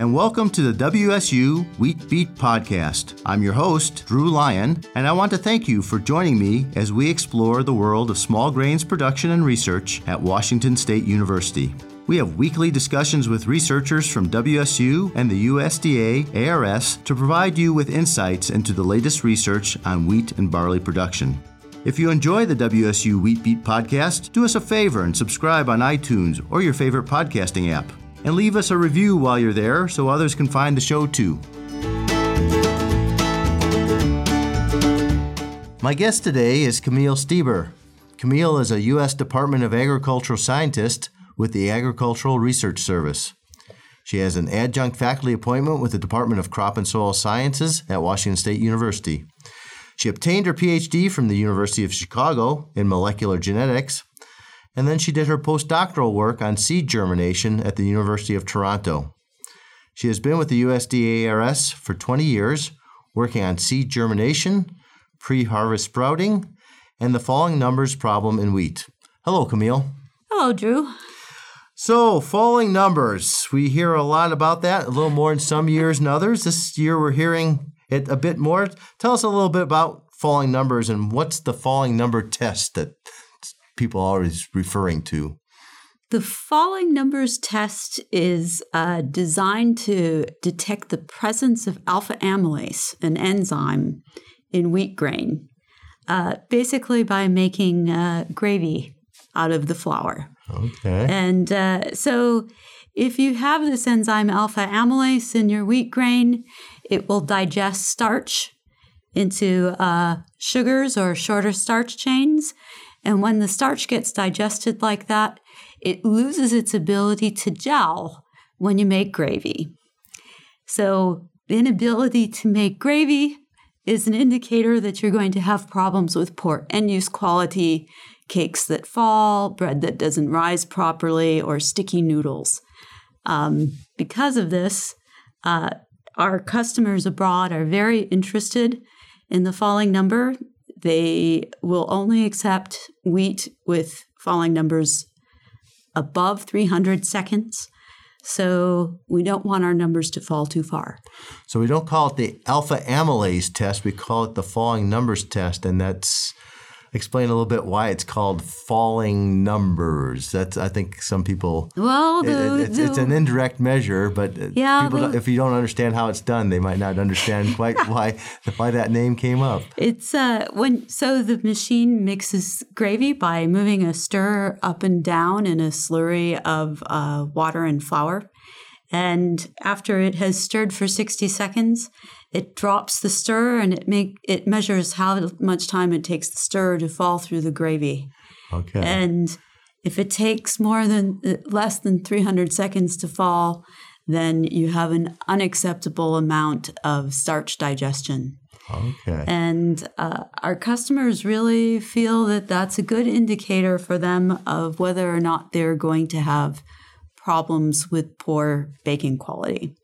and welcome to the WSU Wheat Beat Podcast. I'm your host, Drew Lyon, and I want to thank you for joining me as we explore the world of small grains production and research at Washington State University. We have weekly discussions with researchers from WSU and the USDA ARS to provide you with insights into the latest research on wheat and barley production. If you enjoy the WSU Wheat Beat podcast, do us a favor and subscribe on iTunes or your favorite podcasting app. And leave us a review while you're there so others can find the show too. My guest today is Camille Steber. Camille is a U.S. Department of Agricultural scientist with the Agricultural Research Service. She has an adjunct faculty appointment with the Department of Crop and Soil Sciences at Washington State University. She obtained her PhD from the University of Chicago in molecular genetics and then she did her postdoctoral work on seed germination at the University of Toronto. She has been with the USDA-ARS for 20 years, working on seed germination, pre-harvest sprouting, and the falling numbers problem in wheat. Hello, Camille. Hello, Drew. So, falling numbers. We hear a lot about that, a little more in some years than others. This year we're hearing it a bit more. Tell us a little bit about falling numbers and what's the falling number test that people are always referring to? The falling numbers test is uh, designed to detect the presence of alpha amylase, an enzyme in wheat grain, uh, basically by making uh, gravy out of the flour. Okay. And uh, so if you have this enzyme alpha amylase in your wheat grain, it will digest starch into uh, sugars or shorter starch chains and when the starch gets digested like that, it loses its ability to gel when you make gravy. So, the inability to make gravy is an indicator that you're going to have problems with poor end use quality, cakes that fall, bread that doesn't rise properly, or sticky noodles. Um, because of this, uh, our customers abroad are very interested in the falling number they will only accept wheat with falling numbers above 300 seconds. So we don't want our numbers to fall too far. So we don't call it the alpha amylase test, we call it the falling numbers test, and that's explain a little bit why it's called falling numbers. That's I think some people. Well, the, it, it's, the, it's, an indirect measure, but yeah, the, if you don't understand how it's done, they might not understand quite why why that name came up. It's uh when so the machine mixes gravy by moving a stir up and down in a slurry of uh, water and flour. And after it has stirred for 60 seconds, it drops the stir and it make it measures how much time it takes the stir to fall through the gravy. Okay. And if it takes more than less than 300 seconds to fall, then you have an unacceptable amount of starch digestion. Okay. And uh, our customers really feel that that's a good indicator for them of whether or not they're going to have problems with poor baking quality.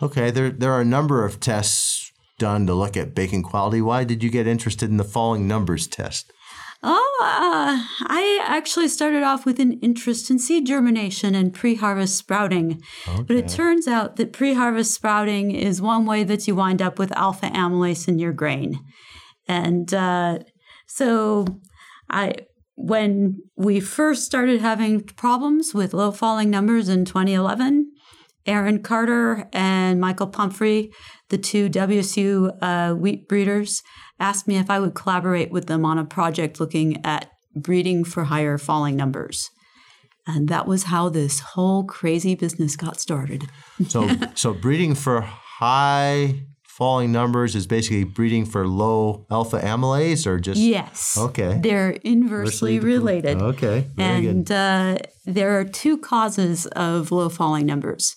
Okay, there there are a number of tests done to look at baking quality. Why did you get interested in the falling numbers test? Oh, uh, I actually started off with an interest in seed germination and pre harvest sprouting. Okay. But it turns out that pre harvest sprouting is one way that you wind up with alpha amylase in your grain. And uh, so I. When we first started having problems with low falling numbers in 2011, Aaron Carter and Michael Pumphrey, the two WSU uh, wheat breeders, asked me if I would collaborate with them on a project looking at breeding for higher falling numbers. And that was how this whole crazy business got started. so, so breeding for high falling numbers is basically breeding for low alpha amylase or just yes. Okay. They're inversely, inversely related. Okay. Very and uh, there are two causes of low falling numbers.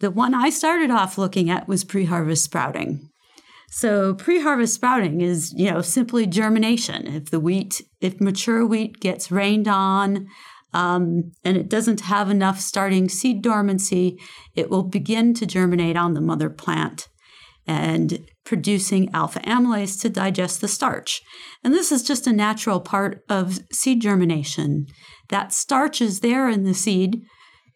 The one i started off looking at was pre-harvest sprouting. So pre-harvest sprouting is you know simply germination. If the wheat if mature wheat gets rained on um, and it doesn't have enough starting seed dormancy, it will begin to germinate on the mother plant and producing alpha amylase to digest the starch. And this is just a natural part of seed germination. That starch is there in the seed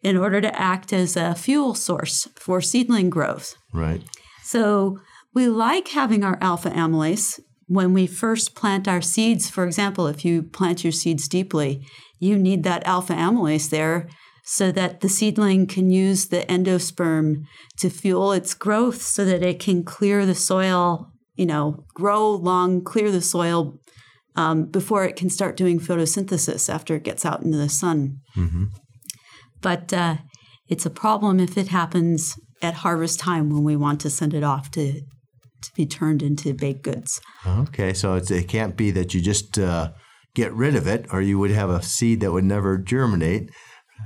in order to act as a fuel source for seedling growth. Right. So we like having our alpha amylase when we first plant our seeds. For example, if you plant your seeds deeply, you need that alpha amylase there so that the seedling can use the endosperm to fuel its growth so that it can clear the soil, you know, grow long, clear the soil um, before it can start doing photosynthesis after it gets out into the sun. Mm-hmm. But uh, it's a problem if it happens at harvest time when we want to send it off to to be turned into baked goods. Okay, so it can't be that you just uh, get rid of it, or you would have a seed that would never germinate.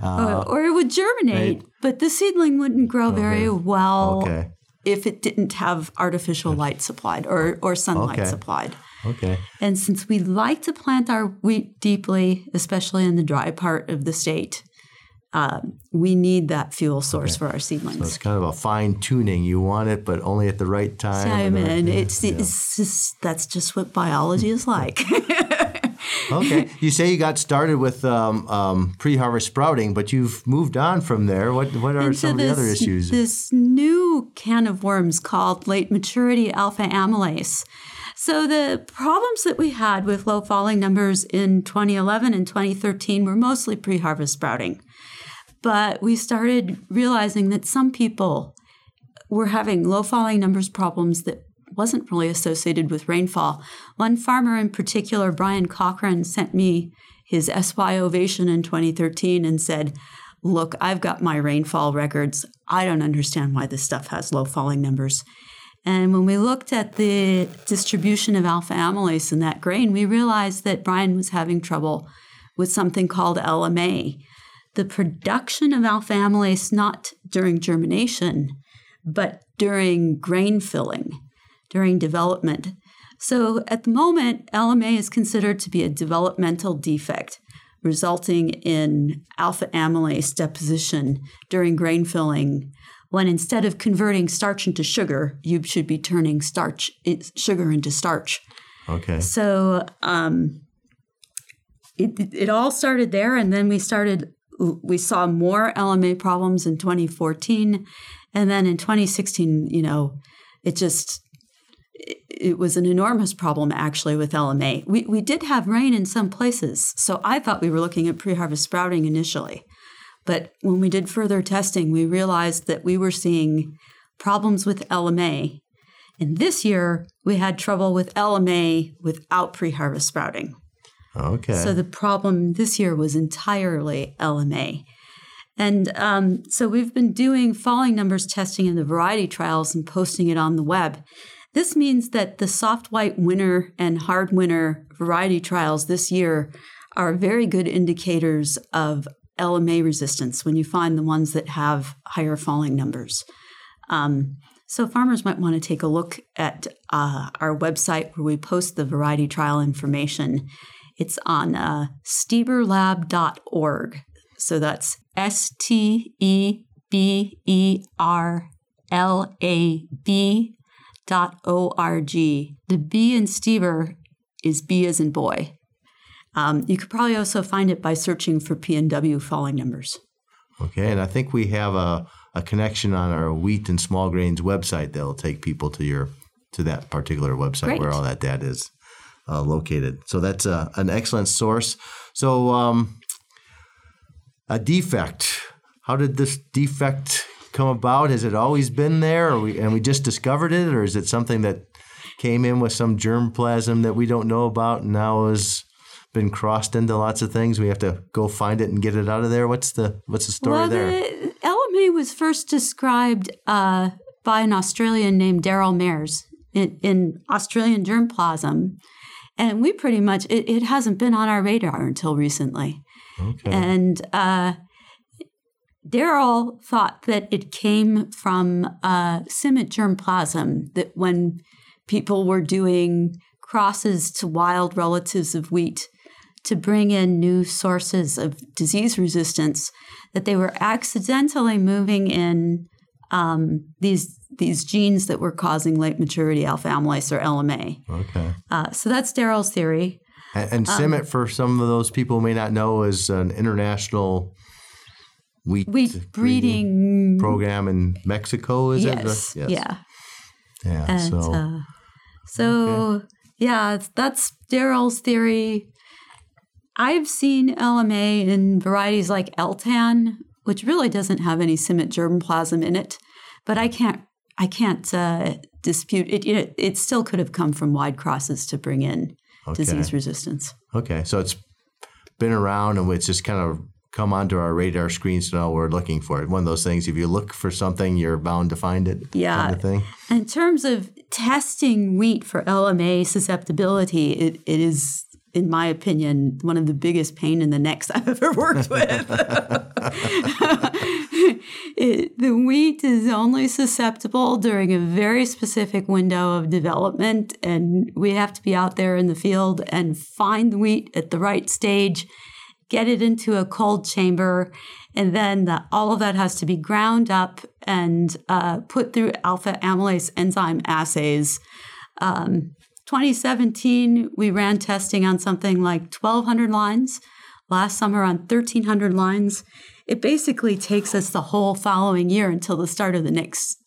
Uh, or, or, it would germinate, right. but the seedling wouldn't grow okay. very well okay. if it didn't have artificial light supplied or, or sunlight okay. supplied. Okay. And since we like to plant our wheat deeply, especially in the dry part of the state, uh, we need that fuel source okay. for our seedlings. So it's kind of a fine tuning. You want it, but only at the right time. Simon, and it's, yeah. it's just that's just what biology is like. okay, you say you got started with um, um, pre-harvest sprouting, but you've moved on from there. What what are some this, of the other issues? This new can of worms called late maturity alpha amylase. So the problems that we had with low falling numbers in 2011 and 2013 were mostly pre-harvest sprouting. But we started realizing that some people were having low falling numbers problems that wasn't really associated with rainfall. One farmer in particular, Brian Cochran, sent me his SY ovation in 2013 and said, Look, I've got my rainfall records. I don't understand why this stuff has low falling numbers. And when we looked at the distribution of alpha amylase in that grain, we realized that Brian was having trouble with something called LMA, the production of alpha amylase not during germination, but during grain filling, during development. So at the moment, LMA is considered to be a developmental defect, resulting in alpha amylase deposition during grain filling. When instead of converting starch into sugar, you should be turning starch sugar into starch. Okay. So um, it, it all started there, and then we started we saw more LMA problems in 2014. And then in 2016, you know, it just, it was an enormous problem actually with LMA. We, we did have rain in some places. So I thought we were looking at pre harvest sprouting initially. But when we did further testing, we realized that we were seeing problems with LMA. And this year, we had trouble with LMA without pre harvest sprouting. Okay. So the problem this year was entirely LMA. And um, so we've been doing falling numbers testing in the variety trials and posting it on the web. This means that the soft white winter and hard winter variety trials this year are very good indicators of LMA resistance when you find the ones that have higher falling numbers. Um, so farmers might want to take a look at uh, our website where we post the variety trial information it's on uh, steberlab.org. So that's S T E B E R L A B dot O R G. The B in Steber is B as in boy. Um, you could probably also find it by searching for PNW falling numbers. Okay, and I think we have a, a connection on our wheat and small grains website that'll take people to your to that particular website Great. where all that data is uh, located. So that's a, an excellent source. So um, a defect. How did this defect come about? Has it always been there, we, and we just discovered it, or is it something that came in with some germplasm that we don't know about and now has been crossed into lots of things? We have to go find it and get it out of there. What's the what's the story well, there? The LMA was first described uh, by an Australian named Daryl Mares in, in Australian germplasm and we pretty much it, it hasn't been on our radar until recently. Okay. And uh, Daryl thought that it came from uh, CIMMYT germplasm. That when people were doing crosses to wild relatives of wheat to bring in new sources of disease resistance, that they were accidentally moving in um, these these genes that were causing late maturity alpha amylase or LMA. Okay. Uh, so that's Daryl's theory. And, and um, for some of those people who may not know, is an international wheat, wheat breeding. program in Mexico. Is yes, it? yeah. Yeah. And so uh, so yeah, that's Daryl's theory. I've seen LMA in varieties like Eltan, which really doesn't have any CIMMYT germplasm in it, but I can't I can't uh, dispute it. You know, it still could have come from wide crosses to bring in disease resistance. okay, so it's been around and it's just kind of come onto our radar screens to know we're looking for it. One of those things. If you look for something, you're bound to find it. Yeah. Kind of thing. In terms of testing wheat for LMA susceptibility, it, it is, in my opinion, one of the biggest pain in the necks I've ever worked with. It- the wheat is only susceptible during a very specific window of development, and we have to be out there in the field and find the wheat at the right stage, get it into a cold chamber, and then the, all of that has to be ground up and uh, put through alpha amylase enzyme assays. Um, 2017, we ran testing on something like 1,200 lines. Last summer, on 1,300 lines. It basically takes us the whole following year until the start of the next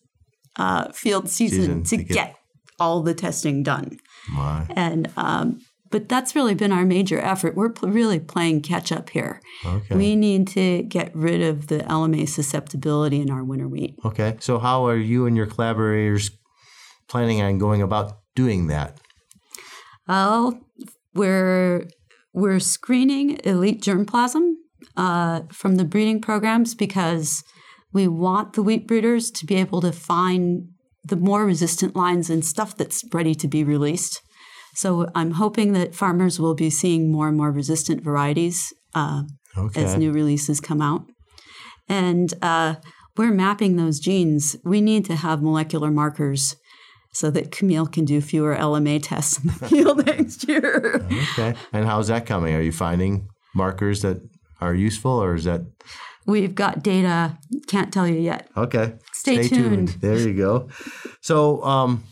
uh, field season, Season to to get- get all the testing done. My. And um, but that's really been our major effort. We're pl- really playing catch up here. Okay. We need to get rid of the LMA susceptibility in our winter wheat. Okay. So how are you and your collaborators planning on going about doing that? Well, we're we're screening elite germplasm uh, from the breeding programs because we want the wheat breeders to be able to find the more resistant lines and stuff that's ready to be released. So I'm hoping that farmers will be seeing more and more resistant varieties uh, Okay. as new releases come out. And uh, we're mapping those genes. We need to have molecular markers so that Camille can do fewer LMA tests in the field next year. Okay. And how's that coming? Are you finding markers that are useful or is that We've got data, can't tell you yet. okay? Stay tuned. There you go. So, um,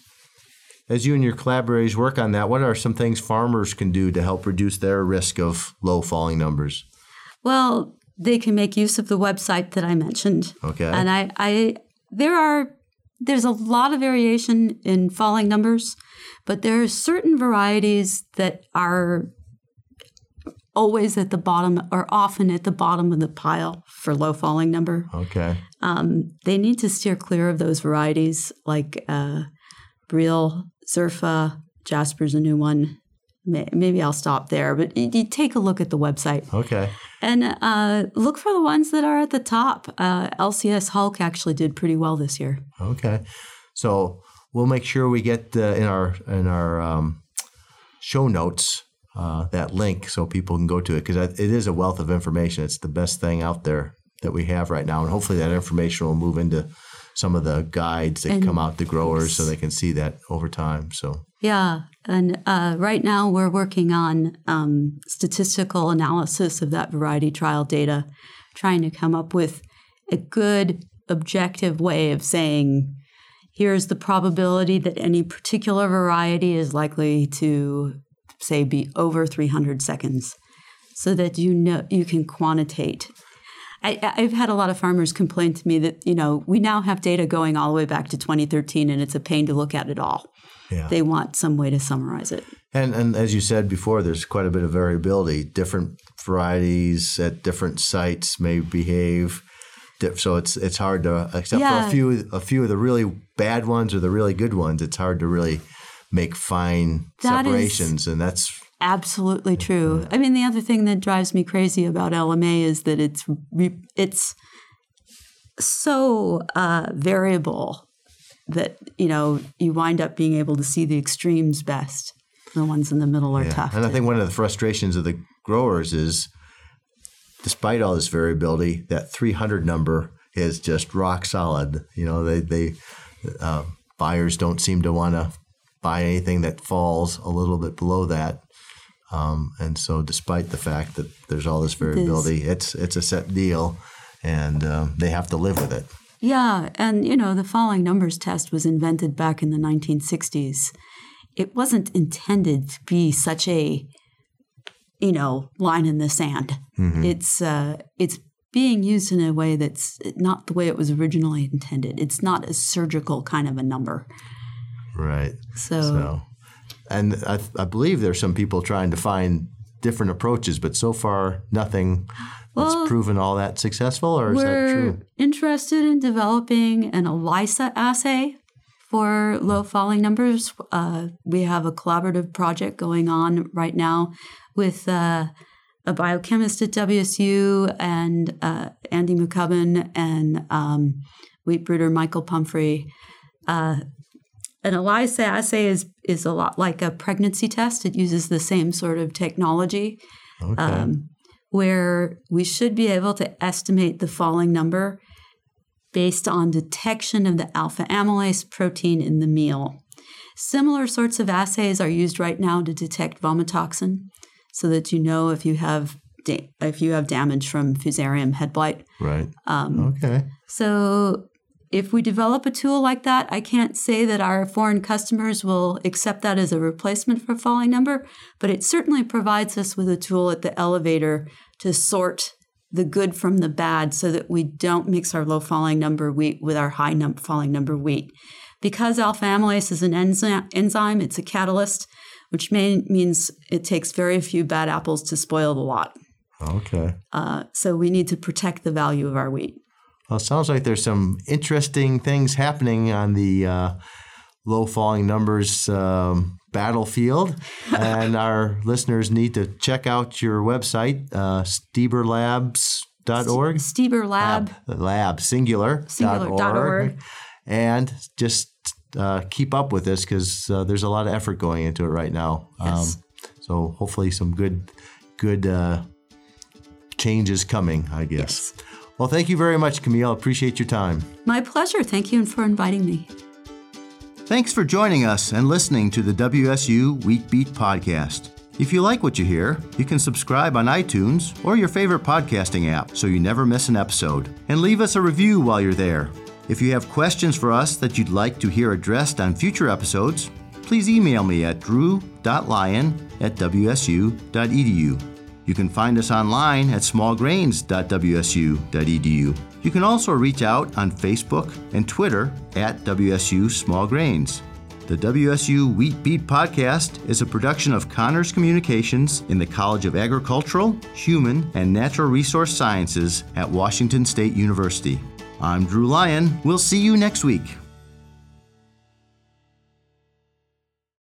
as you and your collaborators work on that, what are some things farmers can do to help reduce their risk of low falling numbers? Well, they can make use of the website that I mentioned. Okay. And I, I there are there's a lot of variation in falling numbers, but there are certain varieties that are always at the bottom or often at the bottom of the pile for low falling number. Okay. Um, they need to steer clear of those varieties like uh, Xerpha, Jasper's a new one. Maybe I'll stop there, but you, take a look at the website Okay. and uh, look for the ones that are at the top. Uh, LCS Hulk actually did pretty well this year. Okay. So we'll make sure we get uh, in our in our um, show notes uh, that link so people can go to it because it is a wealth of information. It's the best thing out there that we have right now, and hopefully that information will move into some of the guides that And- come out to growers so they can see that over time. So Yeah, and uh, right now we're working on um, statistical analysis of that variety trial data, trying to come up with a good objective way of saying here's the probability that any particular variety is likely to say be over 300 seconds so that you know you can quantitate I, I've had a lot of farmers complain to me that you know we now have data going all the way back to 2013, and it's a pain to look at it all. yeah. They want some way to summarize it. And and as you said before, there's quite a bit of variability. Different varieties at different sites may behave. So it's it's hard to except for a few a few of the really bad ones or the really good ones. It's hard to really make fine That is- separations, and that's Absolutely true. I mean, the other thing that drives me crazy about LMA is that it's it's so uh, variable that you know you wind up being able to see the extremes best. The ones in the middle are yeah. tough. And I think one of the frustrations of the growers is, despite all this variability, that 300 number is just rock solid. You know, they they uh, buyers don't seem to want to buy anything that falls a little bit below that. Um, and so, despite the fact that there's all this variability, it's it's a set deal, and um, they have to live with it. Yeah, and you know, the falling numbers test was invented back in the 1960s. It wasn't intended to be such a you know, line in the sand. It's uh it's being used in a way that's not the way it was originally intended. It's not a surgical kind of a number. Right. So, So, and I, I believe there's some people trying to find different approaches, but so far nothing that's proven all that successful, or is that we're true? interested in developing an ELISA assay for low falling numbers. Uh, we have a collaborative project going on right now with uh, a biochemist at WSU and uh, Andy McCubbin and um, wheat breeder Michael Pumphrey. An ELISA assay is, is a lot like a pregnancy test. It uses the same sort of technology Okay. um, where we should be able to estimate the falling number based on detection of the alpha amylase protein in the meal. Similar sorts of assays are used right now to detect vomitoxin, so that you know if you have da- if you have damage from fusarium head blight. right. Um, Okay. so if we develop a tool like that, I can't say that our foreign customers will accept that as a replacement for falling number, but it certainly provides us with a tool at the elevator to sort the good from the bad so that we don't mix our low falling number wheat with our high num- falling number wheat. Because alpha amylase is an enzy- enzyme, it's a catalyst, which may, means it takes very few bad apples to spoil the lot. Okay. Uh, so we need to protect the value of our wheat. Well, it sounds like there's some interesting things happening on the uh, low falling numbers um, battlefield, and our listeners need to check out your website, uh, steberlabs.org. Steber Lab. lab singular, Singular dot dot org. org. and just uh, keep up with this because uh, there's a lot of effort going into it right now. Um, Yes. so hopefully some good good uh, changes coming. I guess. Well, thank you very much, Camille. Appreciate your time. My pleasure. Thank you for inviting me. Thanks for joining us and listening to the WSU Wheat Beat podcast. If you like what you hear, you can subscribe on iTunes or your favorite podcasting app so you never miss an episode. And leave us a review while you're there. If you have questions for us that you'd like to hear addressed on future episodes, please email me at drew.lyon at wsu.edu. You can find us online at smallgrains.wsu.edu. You can also reach out on Facebook and Twitter at WSU Small Grains. The WSU Wheat Beat podcast is a production of CAHNRS Communications in the College of Agricultural, Human, and Natural Resource Sciences at Washington State University. I'm Drew Lyon. We'll see you next week.